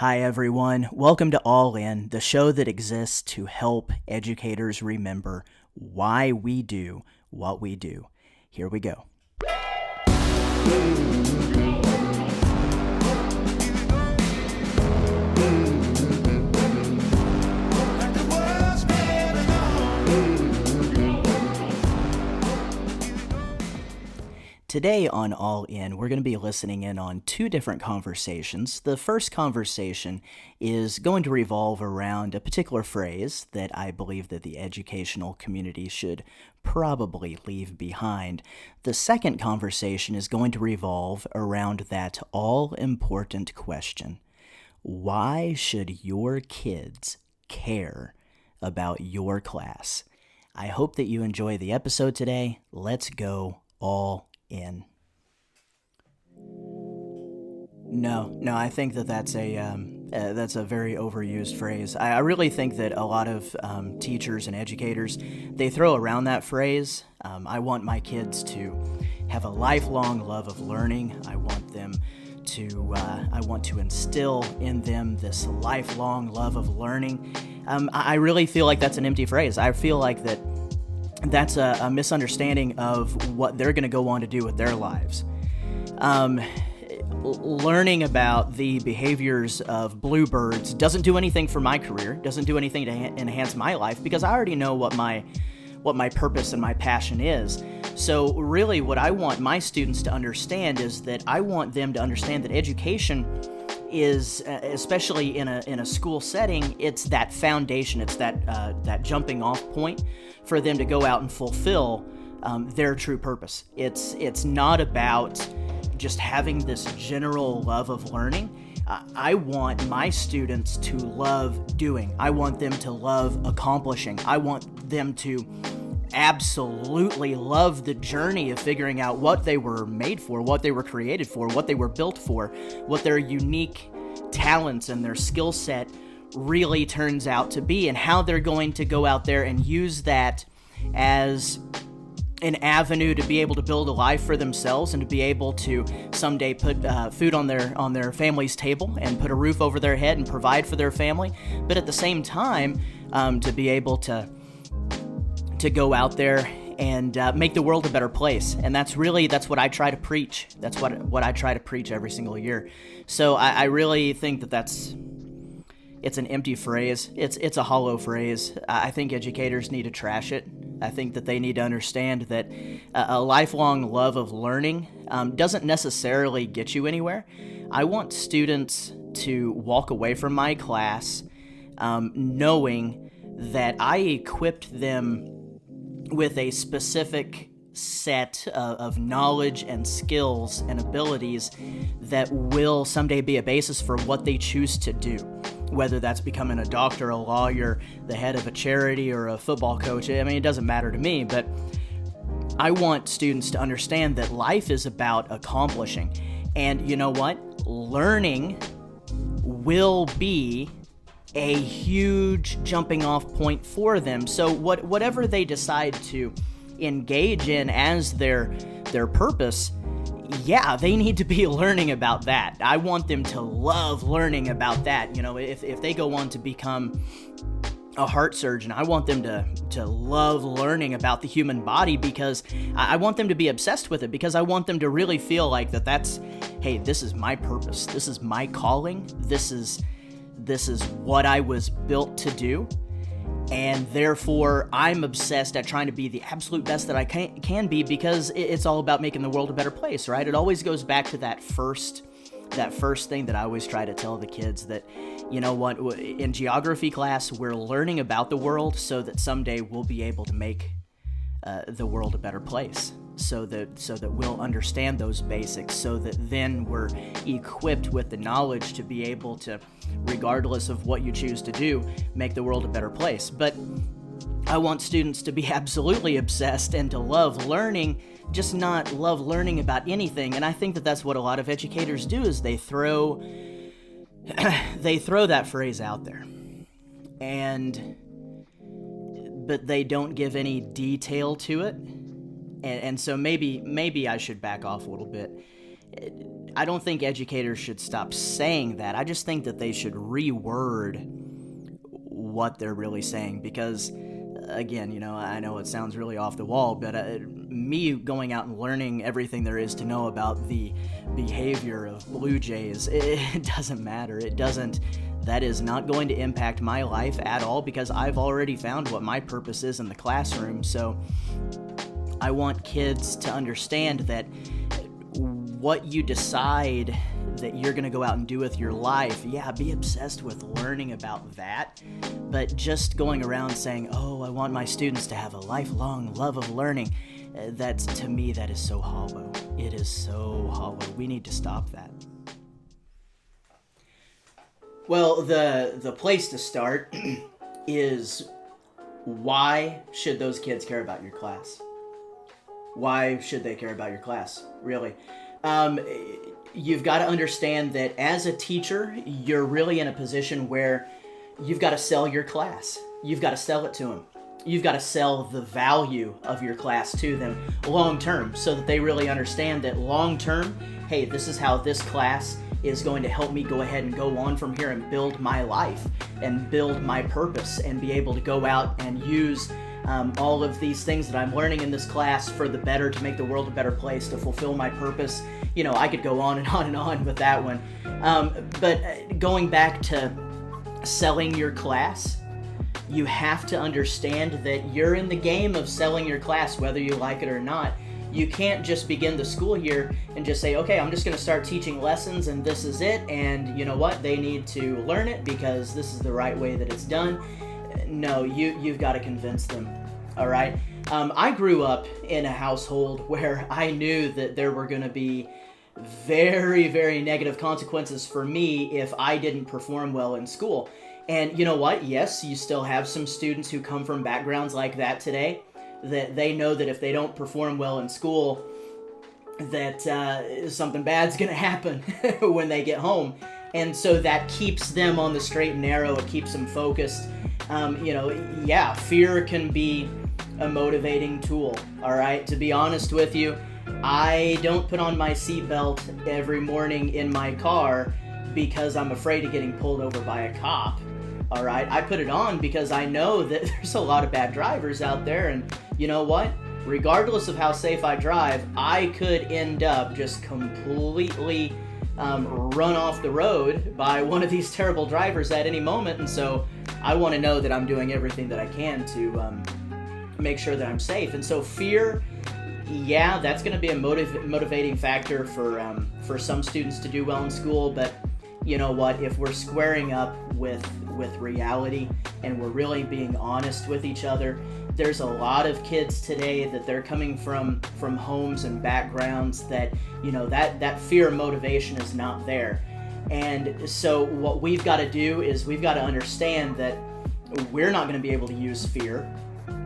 Hi, everyone. Welcome to All In, the show that exists to help educators remember why we do what we do. Here we go. Today on All In, we're going to be listening in on two different conversations. The first conversation is going to revolve around a particular phrase that I believe that the educational community should probably leave behind. The second conversation is going to revolve around that all important question. Why should your kids care about your class? I hope that you enjoy the episode today. Let's go all in. No, no, I think that that's a um, uh, that's a very overused phrase. I, I, really think that a lot of um, teachers and educators they throw around that phrase. Um, I want my kids to have a lifelong love of learning. I want them to uh, I want to instill in them this lifelong love of learning. Um, I, I really feel like that's an empty phrase. I feel like that that's a, a misunderstanding of what they're going to go on to do with their lives. Um, learning about the behaviors of bluebirds doesn't do anything for my career, doesn't do anything to ha- enhance my life because I already know what my what my purpose and my passion is. So really what I want my students to understand is that I want them to understand that education is uh, especially in a in a school setting, it's that foundation, it's that uh, that jumping off point for them to go out and fulfill um, their true purpose. It's it's not about just having this general love of learning. I want my students to love doing. I want them to love accomplishing. I want them to absolutely love the journey of figuring out what they were made for, what they were created for, what they were built for, what their unique talents and their skill set really turns out to be, and how they're going to go out there and use that as an avenue to be able to build a life for themselves and to be able to someday put uh, food on their on their family's table and put a roof over their head and provide for their family. But at the same time um, to be able to to go out there and uh, make the world a better place. And that's really that's what I try to preach. That's what what I try to preach every single year. So I, I really think that that's it's an empty phrase. It's it's a hollow phrase. I think educators need to trash it. I think that they need to understand that a, a lifelong love of learning um, doesn't necessarily get you anywhere. I want students to walk away from my class um, knowing that I equipped them with a specific set of, of, knowledge and skills and abilities that will someday be a basis for what they choose to do. Whether that's becoming a doctor, a lawyer, the head of a charity, or a football coach, I mean, it doesn't matter to me, but I want students to understand that life is about accomplishing. And you know what? Learning will be a huge jumping off point for them. So what whatever they decide to engage in as their their purpose, yeah, they need to be learning about that. I want them to love learning about that. You know, if, if they go on to become a heart surgeon, I want them to, to love learning about the human body because I want them to be obsessed with it because I want them to really feel like that that's, hey, this is my purpose. This is my calling. This is this is what I was built to do. And therefore, I'm obsessed at trying to be the absolute best that I can, can be because it's all about making the world a better place, right? It always goes back to that first that first thing that I always try to tell the kids that, you know what, in geography class, we're learning about the world so that someday we'll be able to make uh, the world a better place so that so that we'll understand those basics so that then we're equipped with the knowledge to be able to regardless of what you choose to do make the world a better place. But I want students to be absolutely obsessed and to love learning just not love learning about anything. And I think that that's what a lot of educators do is they throw they throw that phrase out there. And but they don't give any detail to it and, and so maybe maybe I should back off a little bit. I don't think educators should stop saying that. I just think that they should reword what they're really saying because again, you know, I know it sounds really off the wall, but uh, me going out and learning everything there is to know about the behavior of blue jays, it, it doesn't matter. It doesn't. That is not going to impact my life at all because I've already found what my purpose is in the classroom. So I want kids to understand that what you decide that you're going to go out and do with your life, yeah, be obsessed with learning about that. But just going around saying, oh, I want my students to have a lifelong love of learning, uh, that's to me, that is so hollow. It is so hollow. We need to stop that. Well, the the place to start is why should those kids care about your class? Why should they care about your class? Really? Um, you've got to understand that as a teacher, you're really in a position where you've got to sell your class. You've got to sell it to them. You've got to sell the value of your class to them long term so that they really understand that long term, hey, this is how this class is going to help me go ahead and go on from here and build my life and build my purpose and be able to go out and use um, all of these things that I'm learning in this class for the better, to make the world a better place, to fulfill my purpose. You know, I could go on and on and on with that one. Um, but uh, going back to selling your class, you have to understand that you're in the game of selling your class, whether you like it or not. You can't just begin the school year and just say, okay, I'm just going to start teaching lessons and this is it. And you know what? They need to learn it because this is the right way that it's done no, you you've got to convince them. All right. Um, I grew up in a household where I knew that there were going to be very very negative consequences for me if I didn't perform well in school. And you know what? Yes, you still have some students who come from backgrounds like that today that they know that if they don't perform well in school, that uh, something bad's going to happen when they get home. And so that keeps them on the straight and narrow. It keeps them focused um, you know, yeah, fear can be a motivating tool. All right, to be honest with you, I don't put on my seatbelt every morning in my car because I'm afraid of getting pulled over by a cop. All right, I put it on because I know that there's a lot of bad drivers out there, and you know what? Regardless of how safe I drive, I could end up just completely um, run off the road by one of these terrible drivers at any moment, and so I want to know that I'm doing everything that I can to um, make sure that I'm safe. And so fear, yeah, that's going to be a motiv- motivating factor for um, for some students to do well in school. But you know what? If we're squaring up with with reality and we're really being honest with each other, there's a lot of kids today that they're coming from from homes and backgrounds that you know that that fear motivation is not there and so, what we've got to do is we've got to understand that we're not going to be able to use fear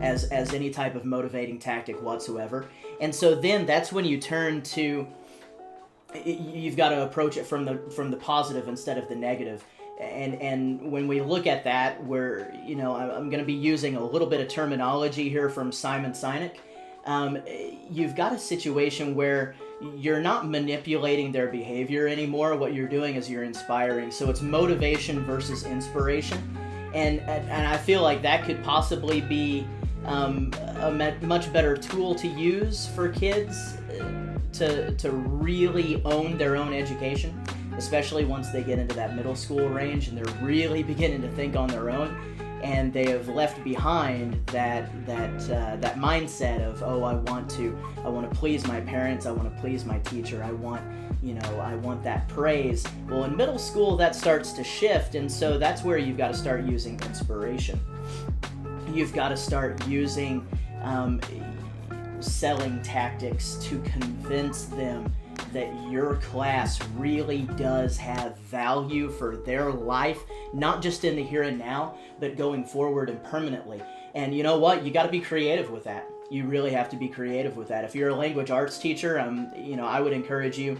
as as any type of motivating tactic whatsoever. And so then that's when you turn to you've got to approach it from the from the positive instead of the negative. And and when we look at that, we're you know I'm going to be using a little bit of terminology here from Simon Sinek. Um, you've got a situation where you're not manipulating their behavior anymore. What you're doing is you're inspiring. So it's motivation versus inspiration, and and I feel like that could possibly be um, a much better tool to use for kids uh, to to really own their own education, especially once they get into that middle school range and they're really beginning to think on their own and they have left behind that that uh, that mindset of oh I want to I want to please my parents I want to please my teacher I want you know I want that praise. Well in middle school that starts to shift and so that's where you've got to start using inspiration. You've got to start using um, selling tactics to convince them that your class really does have value for their life, not just in the here and now, but going forward and permanently. And you know what? You got to be creative with that. You really have to be creative with that. If you're a language arts teacher, um, you know, I would encourage you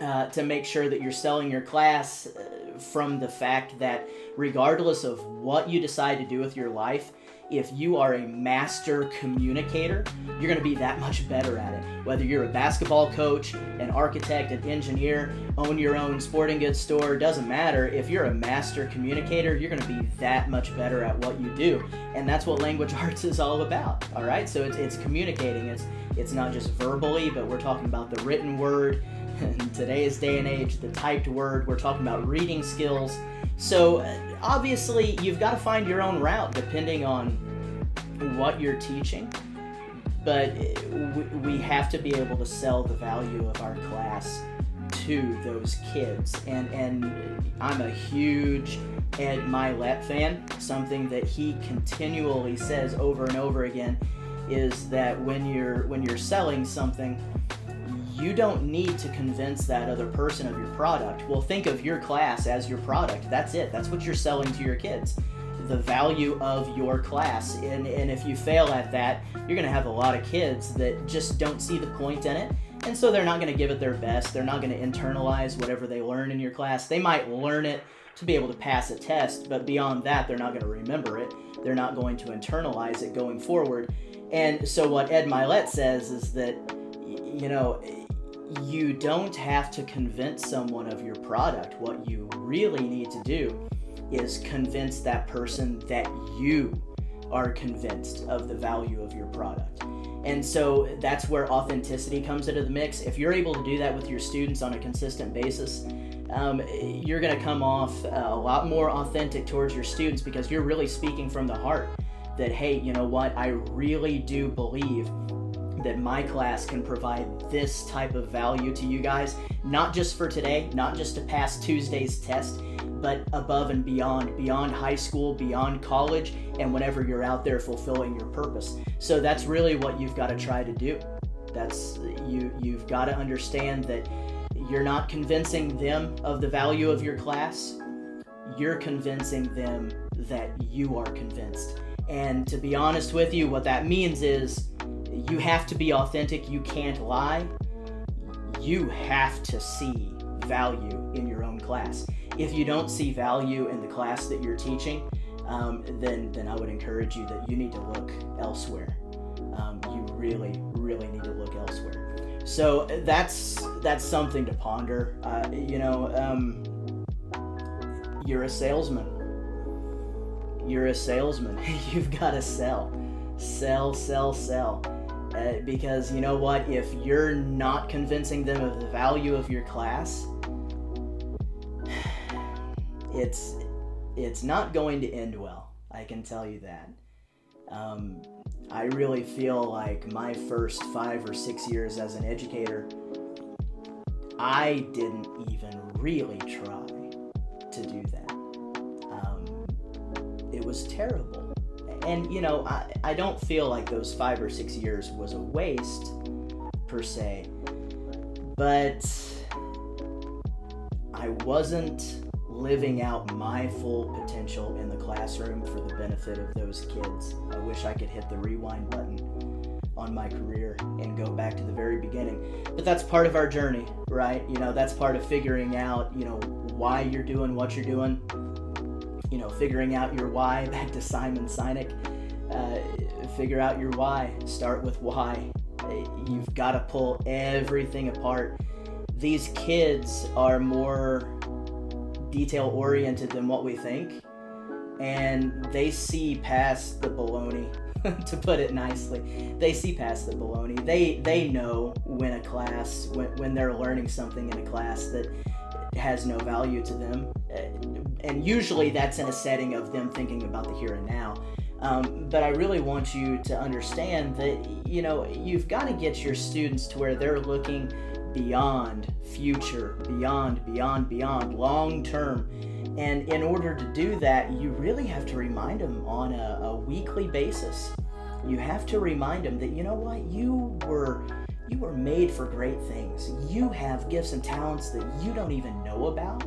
uh, to make sure that you're selling your class uh, from the fact that regardless of what you decide to do with your life, if you are a master communicator, you're going to be that much better at it. Whether you're a basketball coach, an architect, an engineer, own your own sporting goods store, doesn't matter. If you're a master communicator, you're going to be that much better at what you do. And that's what language arts is all about. All right? So it's, it's communicating. It's it's not just verbally, but we're talking about the written word. In today's day and age, the typed word. We're talking about reading skills. So uh, obviously, you've got to find your own route depending on what you're teaching. But uh, we have to be able to sell the value of our class to those kids. And and I'm a huge Ed Mylett fan. Something that he continually says over and over again is that when you're when you're selling something, you don't need to convince that other person of your product. Well, think of your class as your product. That's it. That's what you're selling to your kids. The value of your class. And, and if you fail at that, you're going to have a lot of kids that just don't see the point in it. And so they're not going to give it their best. They're not going to internalize whatever they learn in your class. They might learn it to be able to pass a test, but beyond that, they're not going to remember it. They're not going to internalize it going forward. And so, what Ed Mylett says is that, you know, you don't have to convince someone of your product. What you really need to do is convince that person that you are convinced of the value of your product. And so that's where authenticity comes into the mix. If you're able to do that with your students on a consistent basis, um, you're going to come off a lot more authentic towards your students because you're really speaking from the heart that, hey, you know what, I really do believe that my class can provide this type of value to you guys, not just for today, not just to pass Tuesday's test, but above and beyond, beyond high school, beyond college, and whenever you're out there fulfilling your purpose. So that's really what you've got to try to do. That's you you've got to understand that you're not convincing them of the value of your class. You're convincing them that you are convinced. And to be honest with you, what that means is you have to be authentic. You can't lie. You have to see value in your own class. If you don't see value in the class that you're teaching, um, then then I would encourage you that you need to look elsewhere. Um, you really, really need to look elsewhere. So that's that's something to ponder. Uh, you know, um, you're a salesman. You're a salesman. You've got to sell, sell, sell, sell. Uh, because you know what? If you're not convincing them of the value of your class, it's it's not going to end well. I can tell you that. Um, I really feel like my first five or six years as an educator, I didn't even really try to do that. Um, it was terrible and you know, I, I don't feel like those five or six years was a waste per se, but I wasn't living out my full potential in the classroom for the benefit of those kids. I wish I could hit the rewind button on my career and go back to the very beginning. But that's part of our journey, right? You know, that's part of figuring out, you know, why you're doing what you're doing you know, figuring out your why, back to Simon Sinek, uh, figure out your why. Start with why. You've got to pull everything apart. These kids are more detail oriented than what we think, and they see past the baloney. to put it nicely, they see past the baloney. They they know when a class when, when they're learning something in a class that has no value to them. And usually that's in a setting of them thinking about the here and now. Um, but I really want you to understand that, you know, you've got to get your students to where they're looking beyond future, beyond, beyond, beyond, long term. And in order to do that, you really have to remind them on a, a weekly basis. You have to remind them that, you know what, you were you were made for great things. You have gifts and talents that you don't even know about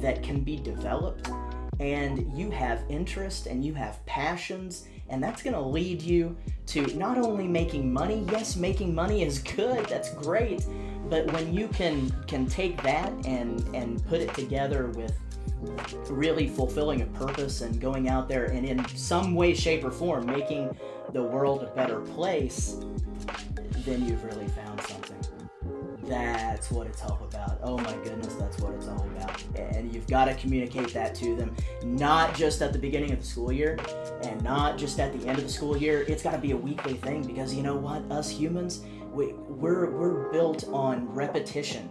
that can be developed. And you have interest and you have passions, and that's going to lead you to not only making money. Yes, making money is good. That's great. But when you can can take that and and put it together with really fulfilling a purpose and going out there and in some way, shape, or form making the world a better place, then you've really found something. That's what it's all about. Oh my goodness, You've got to communicate that to them, not just at the beginning of the school year and not just at the end of the school year. It's got to be a weekly thing because you know what? Us humans, we, we're, we're built on repetition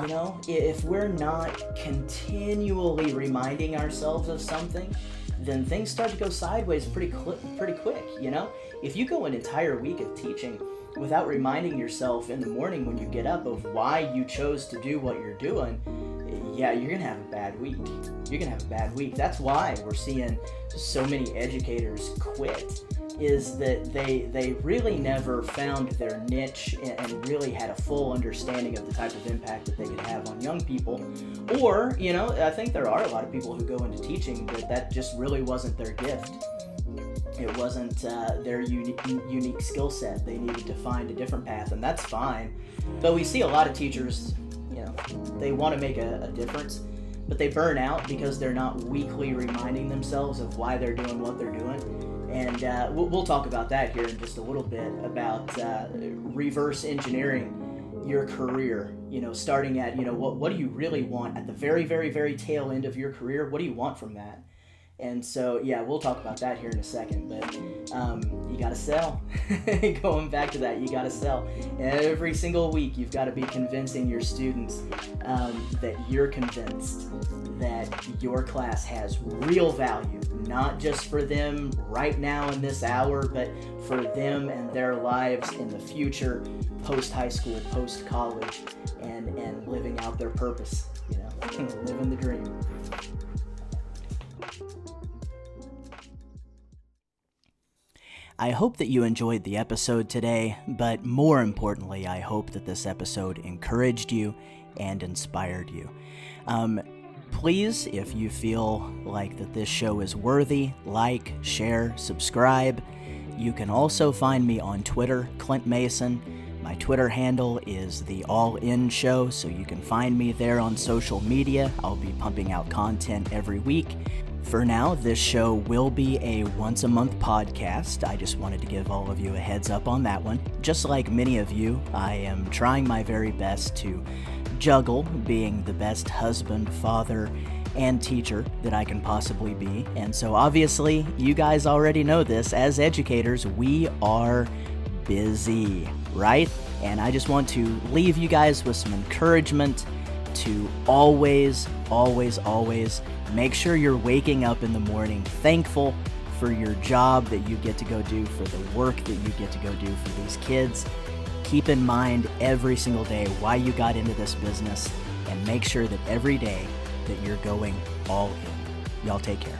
you know, if we're not continually reminding ourselves of something, then things start to go sideways pretty cl- pretty quick. You know, if you go an entire week of teaching without reminding yourself in the morning when you get up of why you chose to do what you're doing, yeah, you're gonna have a bad week. You're gonna have a bad week. That's why we're seeing so many educators quit is that they they really never found their niche and, and, really had a full understanding of the type of impact that they could have on young people or you know i think there are a lot of people who go into teaching but that just really wasn't their gift it wasn't uh, their unique, unique skill set they needed to find a different path and that's fine but we see a lot of teachers know they want to make a, a difference but they burn out because they're not weekly reminding themselves of why they're doing what they're doing and uh, we'll, we'll, talk about that here in just a little bit about uh, reverse engineering your career. You know, starting at you know what what do you really want at the very very very tail end of your career? What do you want from that? And so, yeah, we'll talk about that here in a second. But um, you got to sell. Going back to that, you got to sell. Every single week, you've got to be convincing your students um, that you're convinced that your class has real value, not just for them right now in this hour, but for them and their lives in the future, post high school, post college, and, and living out their purpose, you know, living the dream. I hope that you enjoyed the episode today, but more importantly, I hope that this episode encouraged you and inspired you. Um, please, if you feel like that this show is worthy, like, share, subscribe. You can also find me on Twitter, Clint Mason. My Twitter handle is the All In Show, so you can find me there on social media. I'll be pumping out content every week. For now, this show will be a once a month podcast. I just wanted to give all of you a heads up on that one. Just like many of you, I am trying my very best to juggle being the best husband, father, and teacher that I can possibly be. And so, obviously, you guys already know this. As educators, we are busy, right? And I just want to leave you guys with some encouragement to always, always, always Make sure you're waking up in the morning thankful for your job that you get to go do, for the work that you get to go do for these kids. Keep in mind every single day why you got into this business and make sure that every day that you're going all in. Y'all take care.